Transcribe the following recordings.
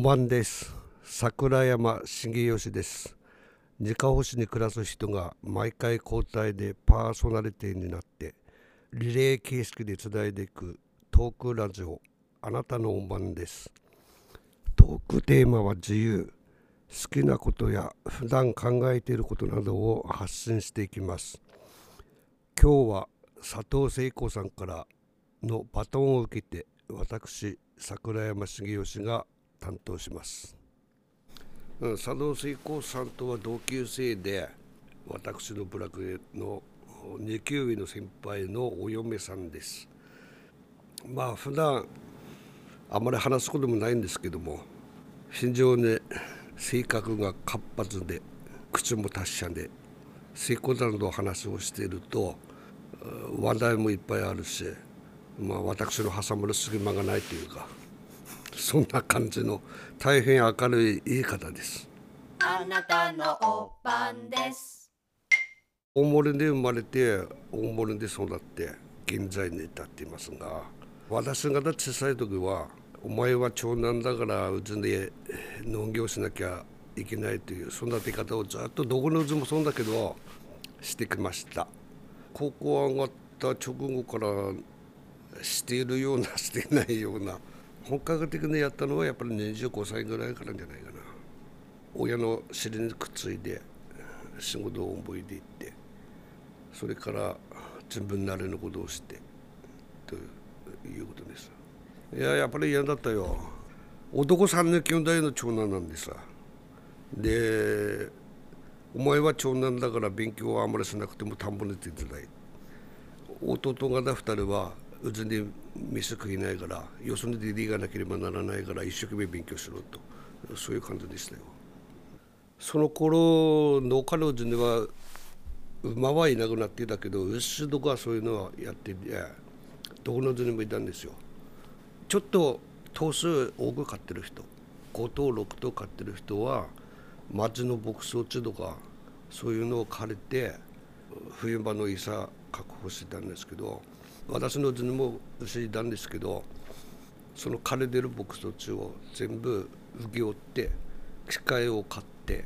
おまんです。桜山茂義です。二カ星に暮らす人が毎回交代でパーソナリティになってリレー形式でつないでいくトークラジオあなたのおまんです。トークテーマは自由。好きなことや普段考えていることなどを発信していきます。今日は佐藤聖子さんからのバトンを受けて私桜山茂義が担当します、うん、佐藤聖子さんとは同級生で私の部落の2級上の先輩のお嫁さんです。まあ普段あまり話すこともないんですけども非常に性格が活発で口も達者で成功などの話をしていると話題もいっぱいあるし、まあ、私の挟まる隙間がないというか。そんな感じの大変明るいいい方です。あなたのおばんです大森で生まれて大森で育って現在に至っていますが私が小さい時はお前は長男だからうちで農業しなきゃいけないという育て方をずっとどこのうちもそうだけどしてきました高校上がった直後からしているようなしていないような本格的にやったのはやっぱり25歳ぐらいからじゃないかな。親の尻にくっついて仕事を覚えていってそれから自分なりのことをしてということです。いややっぱり嫌だったよ。男3人兄弟の長男なんでさでお前は長男だから勉強はあんまりしなくても田んぼについてない弟が2人はうちに飯食いないからよそに出ていかなければならないから一生懸命勉強しろと。そういう感じでしたよ。その頃農家のうちには馬はいなくなっていたけど牛とかそういうのはやっててどこのうちにもいたんですよ。ちょっと頭数多く飼ってる人5頭6頭飼ってる人は町の牧草地とかそういうのを借りて冬場の餌確保してたんですけど私のうちにも牛いたんですけどその枯れてる牧草地を全部請け負って機械を買って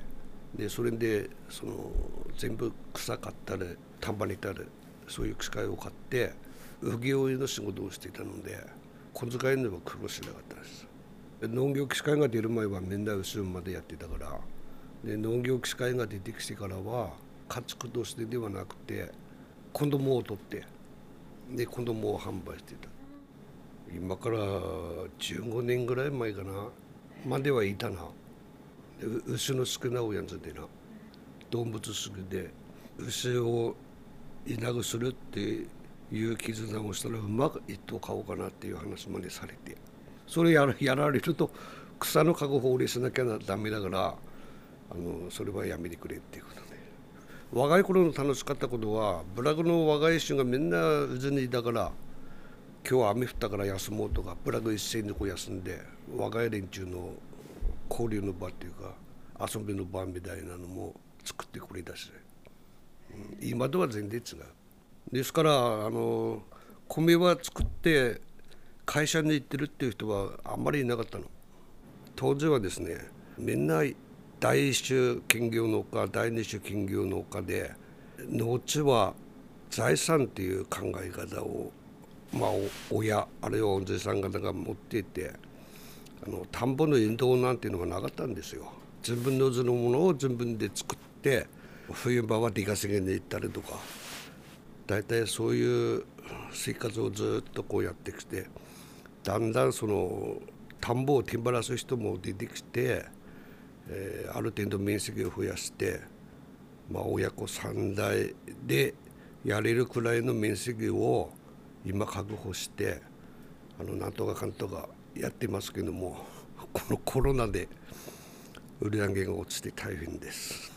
でそれでその全部草刈ったり田んぼにいたりそういう機械を買って請負の仕事をしていたので。小遣いには苦労しなかったです農業機械が出る前はみんな後ろまでやってたからで農業機械が出てきてからは家畜としてではなくて子供を取ってで子供を販売してた。今から15年ぐらい前かな。まではいたな。牛の好きな親父でな。動物好きで牛をいなぐするっていう絆をしたらうまく一頭買おうかなっていう話までされて。それやらやられると草の確保をしなきゃダメだからあのそれはやめてくれっていうこと。若い頃の楽しかったことはブラグの若い人がみんなうちにいたから今日は雨降ったから休もうとかブラグ一斉にこう休んで若い連中の交流の場っていうか遊びの場みたいなのも作ってくれたし、うん、今とは全然違う。ですからあの米は作って会社に行ってるっていう人はあんまりいなかったの当時はですねみんな第一種兼業農家第二種兼業農家で農地は財産っていう考え方をまあ親あるいはおじさん方が持っていてあの田んぼの引導なんていうのがなかったんですよ。自分の図のものを自分で作って冬場は出稼ぎに行ったりとか大体そういう生活をずっとこうやってきてだんだんその田んぼを手放す人も出てきて、えー、ある程度面積を増やして、まあ、親子3代でやれるくらいの面積を今確保してあのなんとかかんとかやってますけどもこのコロナで売り上げが落ちて大変です。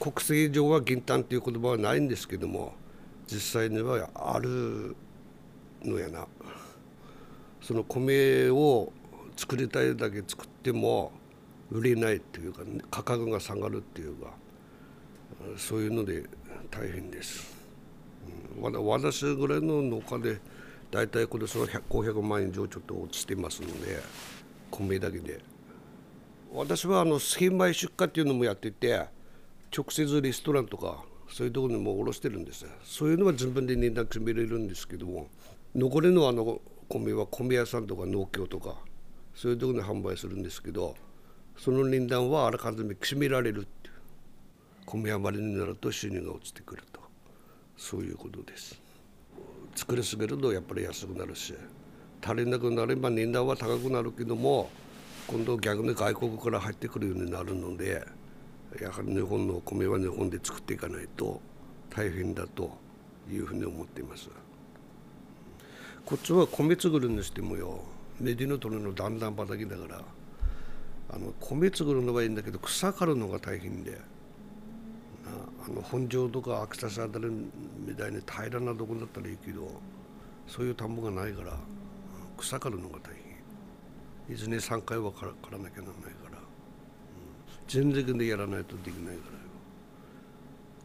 国籍上は銀炭という言葉はないんですけども実際にはあるのやなその米を作りたいだけ作っても売れないっていうか、価格が下がるっていうかそういうので大変です、うん、私ぐらいの農家で大体今年は500万円以上ちょっと落ちてますので米だけで。私はあの精米出荷っていうのもやってて直接レストランとかそういうところにも卸してるんです。そういうのは自分で値段決めれるんですけども残りのあの米は米屋さんとか農協とかそういうところに販売するんですけどその値段はあらかじめ決められるっていう。米余りになると収入が落ちてくると。そういうことです。作りすぎるとやっぱり安くなるし。足りなくなれば値段は高くなるけども今度逆に外国から入ってくるようになるのでやはり日本の米は日本で作っていかないと大変だというふうに思っています。こっちは米作るにしてもよ。メディの取るのだんだん畑だからあの米作るのはいいんだけど草刈るのが大変で。あの本庄とか秋田市あたりみたいに平らなとこだったらいいけどそういう田んぼがないから草刈るのが大変。1年3回は刈らなきゃならないから、うん、全力でやらないとできないか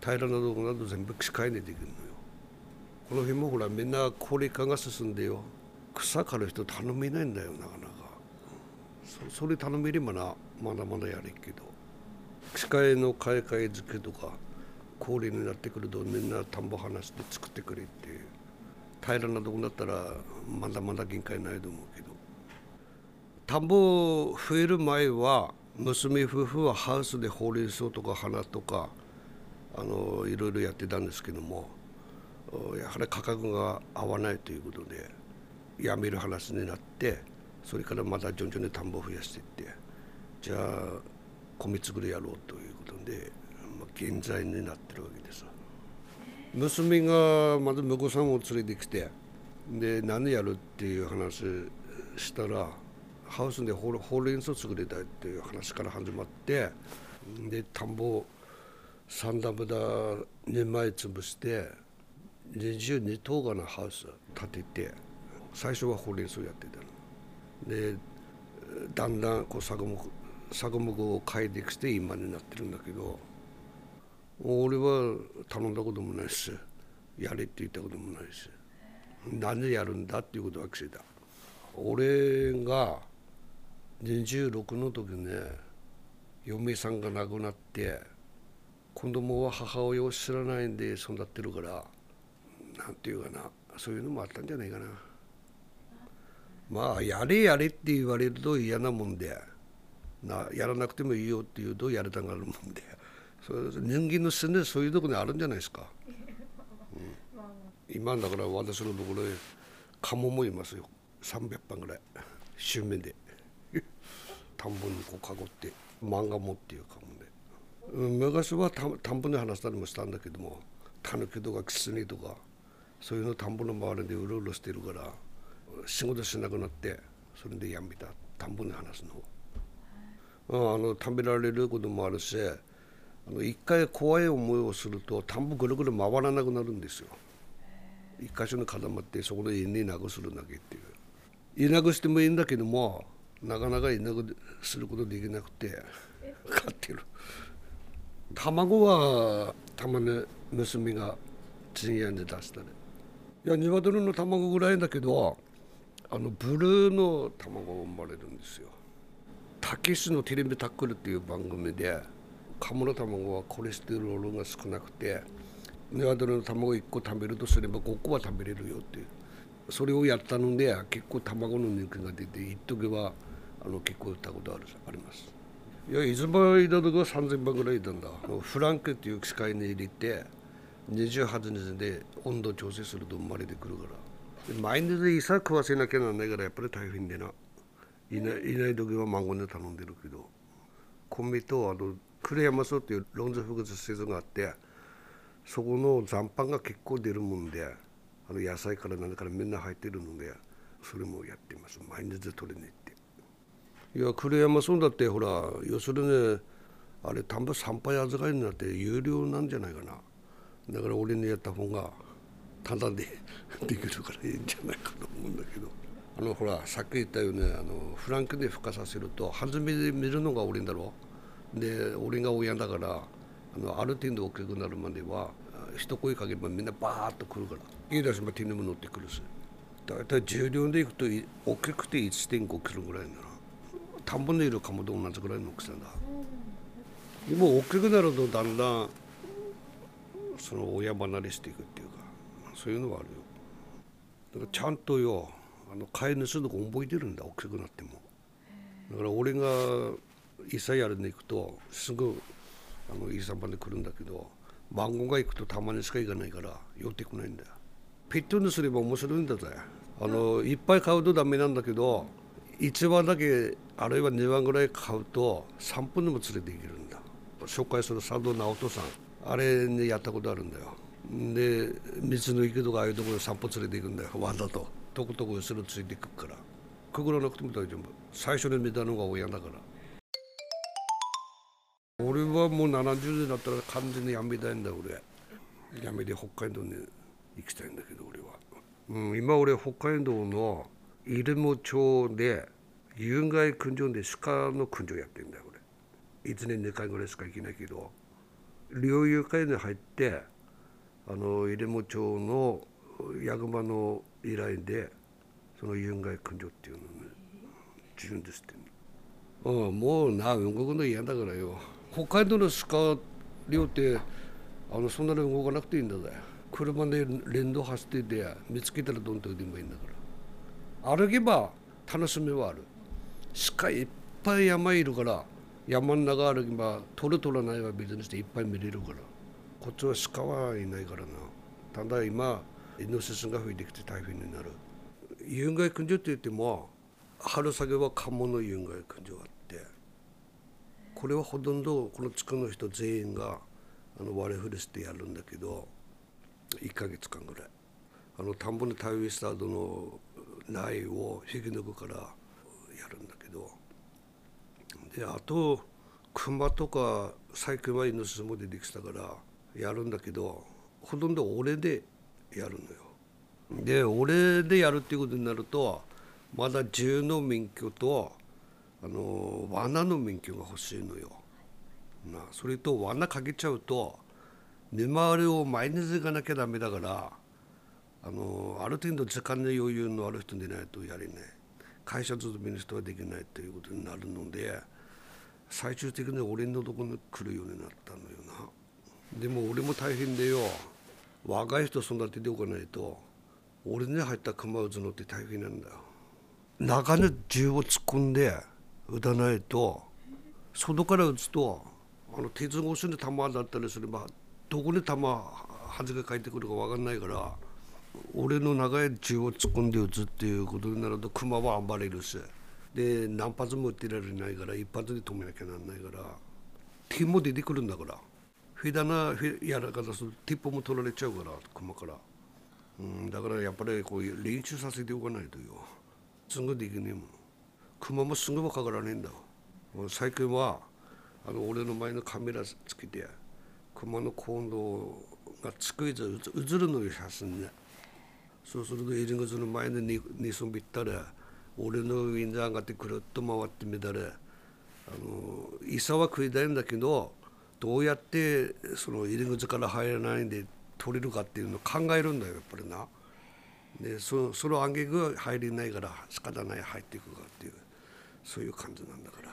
ら平らなとこなど全部機械でできるのよ。この辺もほらみんな高齢化が進んでよ。草刈る人頼めないんだよなかなか。それ頼めればなまだまだやるけど。機械の買い替え付けとか高齢になってくるとみんな田んぼ離して作ってくれって平らなとこだったらまだまだ限界ないと思うけど。田んぼ増える前は娘夫婦はハウスでほうれん草とか花とかあのいろいろやってたんですけどもやはり価格が合わないということでやめる話になってそれからまた徐々に田んぼを増やしていってじゃあ米作りやろうということで、まあ、現在になってるわけです。娘がまず婿さんを連れてきてで何やるっていう話したらハウスでほうれん草作りたいっていう話から始まってで田んぼ三段ブダ2枚潰して22棟がのハウス建てて最初はほうれん草やってたの。でだんだんこう作目作目を変えてきて今になってるんだけど俺は頼んだこともないしやれって言ったこともないし何でやるんだっていうことは聞いた。俺が26の時ね嫁さんが亡くなって子供は母親を知らないんで育ってるからなんていうかなそういうのもあったんじゃないかな。まあやれやれって言われると嫌なもんでなやらなくてもいいよって言うとやりたがるもんでそれ人間の心でそういうとこにあるんじゃないですか、うん、今だから私のところへカモもいますよ。300番ぐらい。周面で。田んぼにこう囲って漫画持っていうカモで、うん、昔は田んぼに話したりもしたんだけどもタヌキとかキツネとかそういうの田んぼの周りでうろうろしてるから仕事しなくなってそれでやめた田んぼに話すの。あの食べられることもあるしあの一回怖い思いをすると田んぼぐるぐる回らなくなるんですよ。一箇所に固まってそこで稲なくするだけっていう。稲くしてもいいんだけどもなかなか稲くすることできなくて飼ってる。卵はたまに娘が陣屋に出したねいや鶏の卵ぐらいだけどあのブルーの卵が生まれるんですよ。たけしのテレビタックルっていう番組でカモの卵はコレステロールが少なくて鶏の卵1個食べるとすれば5個は食べれるよっていう。それをやったので結構卵の人気が出て一時はあの結構売ったことあるあります。いやいつもいた時は3000番ぐらいいたんだ。フランクっていう機械に入れて28日で温度調整すると生まれてくるから。毎日餌食わせなきゃならないからやっぱり大変でな。いないいない時は孫に頼んでるけど。米とあの呉山荘っていう論ンズ複施設があってそこの残飯が結構出るもんであの野菜から何からみんな入ってるのでそれもやってます。毎日取りに行って。いや呉山荘だってほら要するにあれ田んぼ参拝預かりになって有料なんじゃないかな。だから俺にやった方がただで できるからいいんじゃないかと思うんだけど。あのほらさっき言ったようにあのフランクで孵化させると初めで見るのが俺だろ。で俺が親だからあのある程度大きくなるまでは一声かけばみんなバーッと来るから。言い出せば手にも乗ってくるし。大体重量でいくと大きくて1.5キロぐらいなら田んぼにいるカモと同じぐらいの大きさだ。今大きくなるとだんだんその親離れしていくっていうそういうのはあるよ。だからちゃんとよあの飼い主の子覚えてるんだ大きくなっても。だから俺が医者やるに行くとすぐあの医者まで来るんだけど孫が行くとたまにしか行かないから寄ってこないんだ。よペットにすれば面白いんだぜ。あのいっぱい買うとダメなんだけど1羽だけあるいは2羽ぐらい買うと3分でも連れていけるんだ。紹介する佐藤直人さん。あれにやったことあるんだよ。で道の池とかああいうところで散歩連れていくんだよ。わざと。とことこ後ろついていくから。くぐらなくても大丈夫。最初に見たのが親だから。俺はもう70年だったら完全にやめたいんだ俺。やめて北海道に行きたいんだけど俺は、うん、今俺北海道の入間町で有害訓場で鹿の訓場やってんだよ俺。1年2回ぐらいしか行けないけど。猟友会に入ってあの入間町の役場の依頼でその有害訓場っていうのをね自分でしてんの、うん、もうな動くの嫌だからよ。北海道の鹿漁ってあのそんなに動かなくていいんだぜ。車で連動走ってて見つけたらどんどんでもいいんだから。歩けば楽しみはある。鹿いっぱい山いるから山の中歩けば取る取らないは別にしていっぱい見れるから。こっちは鹿はいないからな。ただ今イノシシが増えてきて大変になる。有害駆除って言っても春先はカモの有害駆除があってこれはほとんどこの地区の人全員があの割り振りしてやるんだけど1か月間ぐらい。あの田んぼに田植えした後の苗を引き抜くからやるんだけど。であと熊とか最近はイノシシも出てきたからやるんだけどほとんど俺でやるのよ。で俺でやるっていうことになるとまだ銃の免許とあの罠の免許が欲しいのよ。なそれと罠かけちゃうと見回りを毎日行かなきゃダメだからあのある程度時間の余裕のある人でないとやれない会社勤めの人はできないということになるので最終的に俺のところに来るようになったのよなでも俺も大変でよ。若い人育てておかないと俺に入った熊撃つのって大変なんだよ。中に銃を突っ込んで撃たないと外から撃つとあの鉄格子に弾だったりすればどこに弾弾が返ってくるか分かんないから俺の中へ銃を突っ込んで撃つっていうことになると熊は暴れるしで何発も撃ってられないから一発で止めなきゃなんないから手も出てくるんだから。フィダなやらかすとティップも取られちゃうから熊から、うん、だからやっぱりこう練習させておかないとよすぐできねえもん熊もすぐはかからねえんだ最近はあの俺の前のカメラつけて熊の行動がつくいず映るのよ写真ねそうすると入り口の前に寝そびったら俺の上に上がってくるっと回ってみたらあの餌は食いたいんだけどどうやってその入り口から入らないで取れるかっていうのを考えるんだよやっぱりな。でそそのあげぐ入れないから仕方ない入っていくかっていうそういう感じなんだから。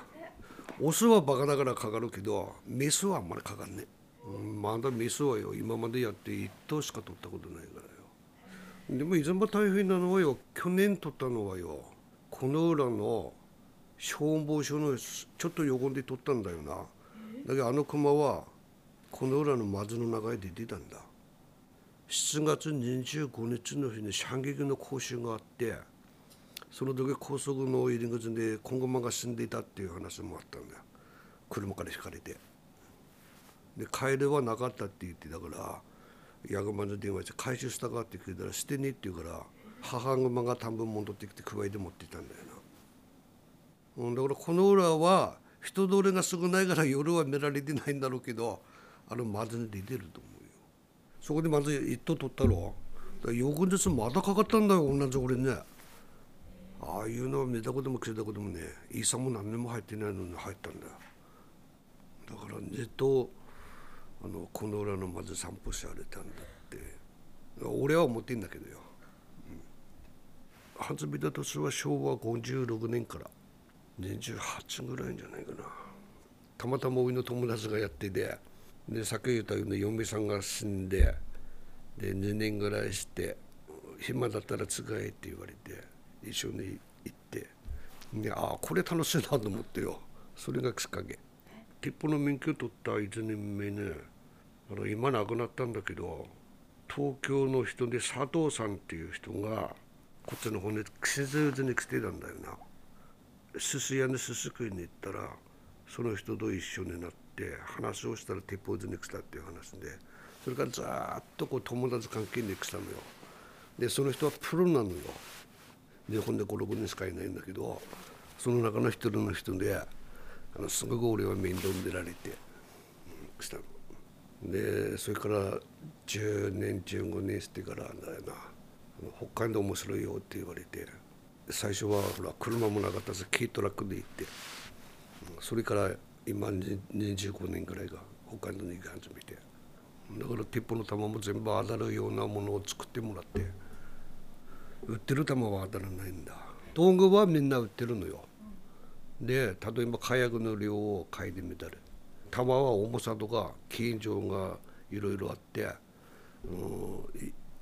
オスはバカだからかかるけどメスはあんまりかかんね、うん、まだメスはよ今までやって1頭しか取ったことないからよ。でもいつも大変なのはよ去年取ったのはよこの裏の消防署のちょっと横で取ったんだよな。だけどあの熊はこの裏の松の中へ出てたんだ。7月25日の日に射撃の講習があってその時高速の入り口で今後マが死んでいたっていう話もあったんだよ。車からひかれて。で帰れはなかったって言ってだから役場に電話して回収したか？って聞いたらしてねって言うから母熊が田んぼ戻ってきてくわえて持っていたんだよな、うん、だからこの裏は人通りが少ないから夜は見られてないんだろうけどあのまず出てると思うよ。そこでまず一頭取ったろ。翌日またかかったんだよ同じ俺ね。ああいうのは見たことも聞いたこともねイーサも何年も入ってないのに入ったんだよ。だからずっとあのこの裏のまず散歩して歩いたんだって。俺は思ってんだけどよ。初めた年は昭和56年から。28ぐらいじゃないかな。たまたま俺の友達がやっててでさっき言ったように嫁さんが死んでで2年ぐらいして暇だったら使えって言われて一緒に行って。でああこれ楽しいなと思ってよ。それがきっかけ。鉄砲の免許取った1年目ねあの今亡くなったんだけど東京の人で佐藤さんっていう人がこっちの方に吉祥寺に来てたんだよな。寿司屋に寿司食いに行ったらその人と一緒になって話をしたら鉄砲寺に来たっていう話でそれからずっとこう友達関係に来たのよ。でその人はプロなのよ。日本で56人しかいないんだけどその中の一人の人であのすごく俺は面倒見られて、来たの。でそれから10年15年してからだよな北海道面白いよって言われて最初はほら車もなかったし軽トラックで行ってそれから今25年ぐらいが北海道に行き始めてだから鉄砲の弾も全部当たるようなものを作ってもらって売ってる弾は当たらないんだ。道具はみんな売ってるのよ。で例えば火薬の量を書いてみたり弾は重さとか形状がいろいろあって、うん、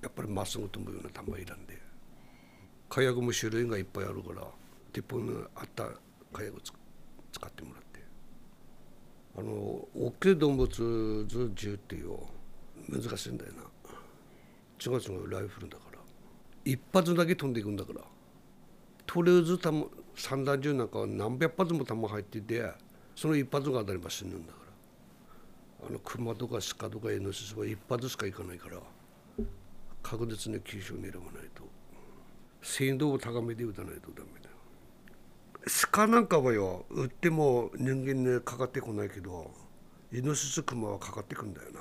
やっぱりまっすぐ飛ぶような弾いらんで。火薬も種類がいっぱいあるから鉄砲のあった火薬を使ってもらって。あの大きい動物図銃っていう難しいんだよな。違う違うライフルだから。一発だけ飛んでいくんだから。とりあえず散弾銃なんかは何百発も弾入っててその一発が当たれば死ぬんだから。あの熊とか鹿とかイノシシは一発しかいかないから確実に急所を狙わないと。精度を高めて撃たないとダメだ鹿なんかはよ撃っても人間にかかってこないけどイノシシ熊はかかってくんだよな。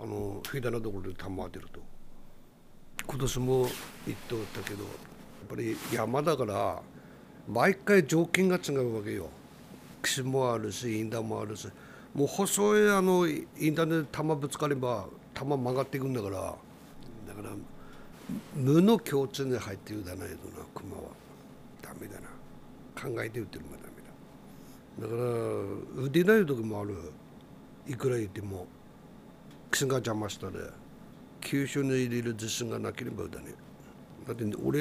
あのフィダのところで弾当てると。今年も行っておったけどやっぱり山だから毎回条件が違うわけよ。岸もあるしインダもあるし。もう細いあのインダで弾ぶつかれば弾曲がっていくんだから。だから無の境地に入って打たないとな熊は。ダメだな。考えて打ってるもダメだ。だから打てない時もある。いくら言っても岸が邪魔したで。急所に入れる自信がなければ打たねだって俺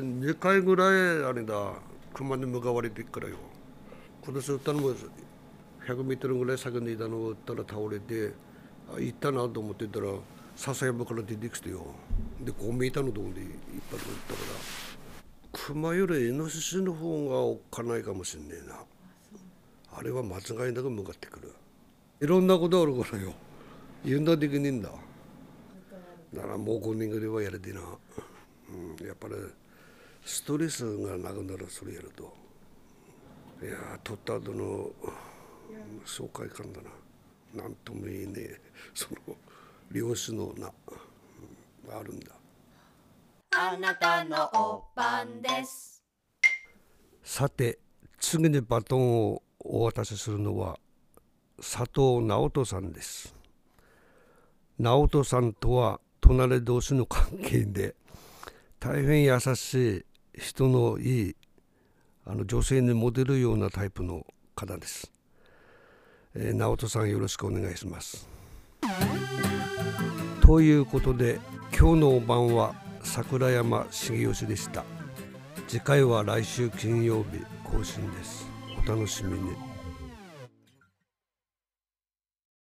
2回ぐらいあれだ。熊に向かわれてっからよ。今年打ったのも100メートルぐらい先にいたのを打ったら倒れて行ったなと思ってたら笹山から出てきてよ。で5メーターのとこで一発撃ったから熊よりイノシシの方がおっかないかもしんねえな。あれは間違いなく向かってくる。いろんなことあるからよ。言うんだできねえんだ。だからもう5年ぐらいはやれてな、うん、やっぱりストレスがなくなるそれやると。いや取った後の爽快感だな。何とも言えねえ その漁師のな、うん、あるんだ。あなたのお番です。さて次にバトンをお渡しするのは佐藤直人さんです。直人さんとは隣同士の関係で大変優しい人のいいあの女性にモデルようなタイプの方です、えー、直人さんよろしくお願いします。ということで今日のお晩は桜山茂吉でした。次回は来週金曜日更新です。お楽しみに。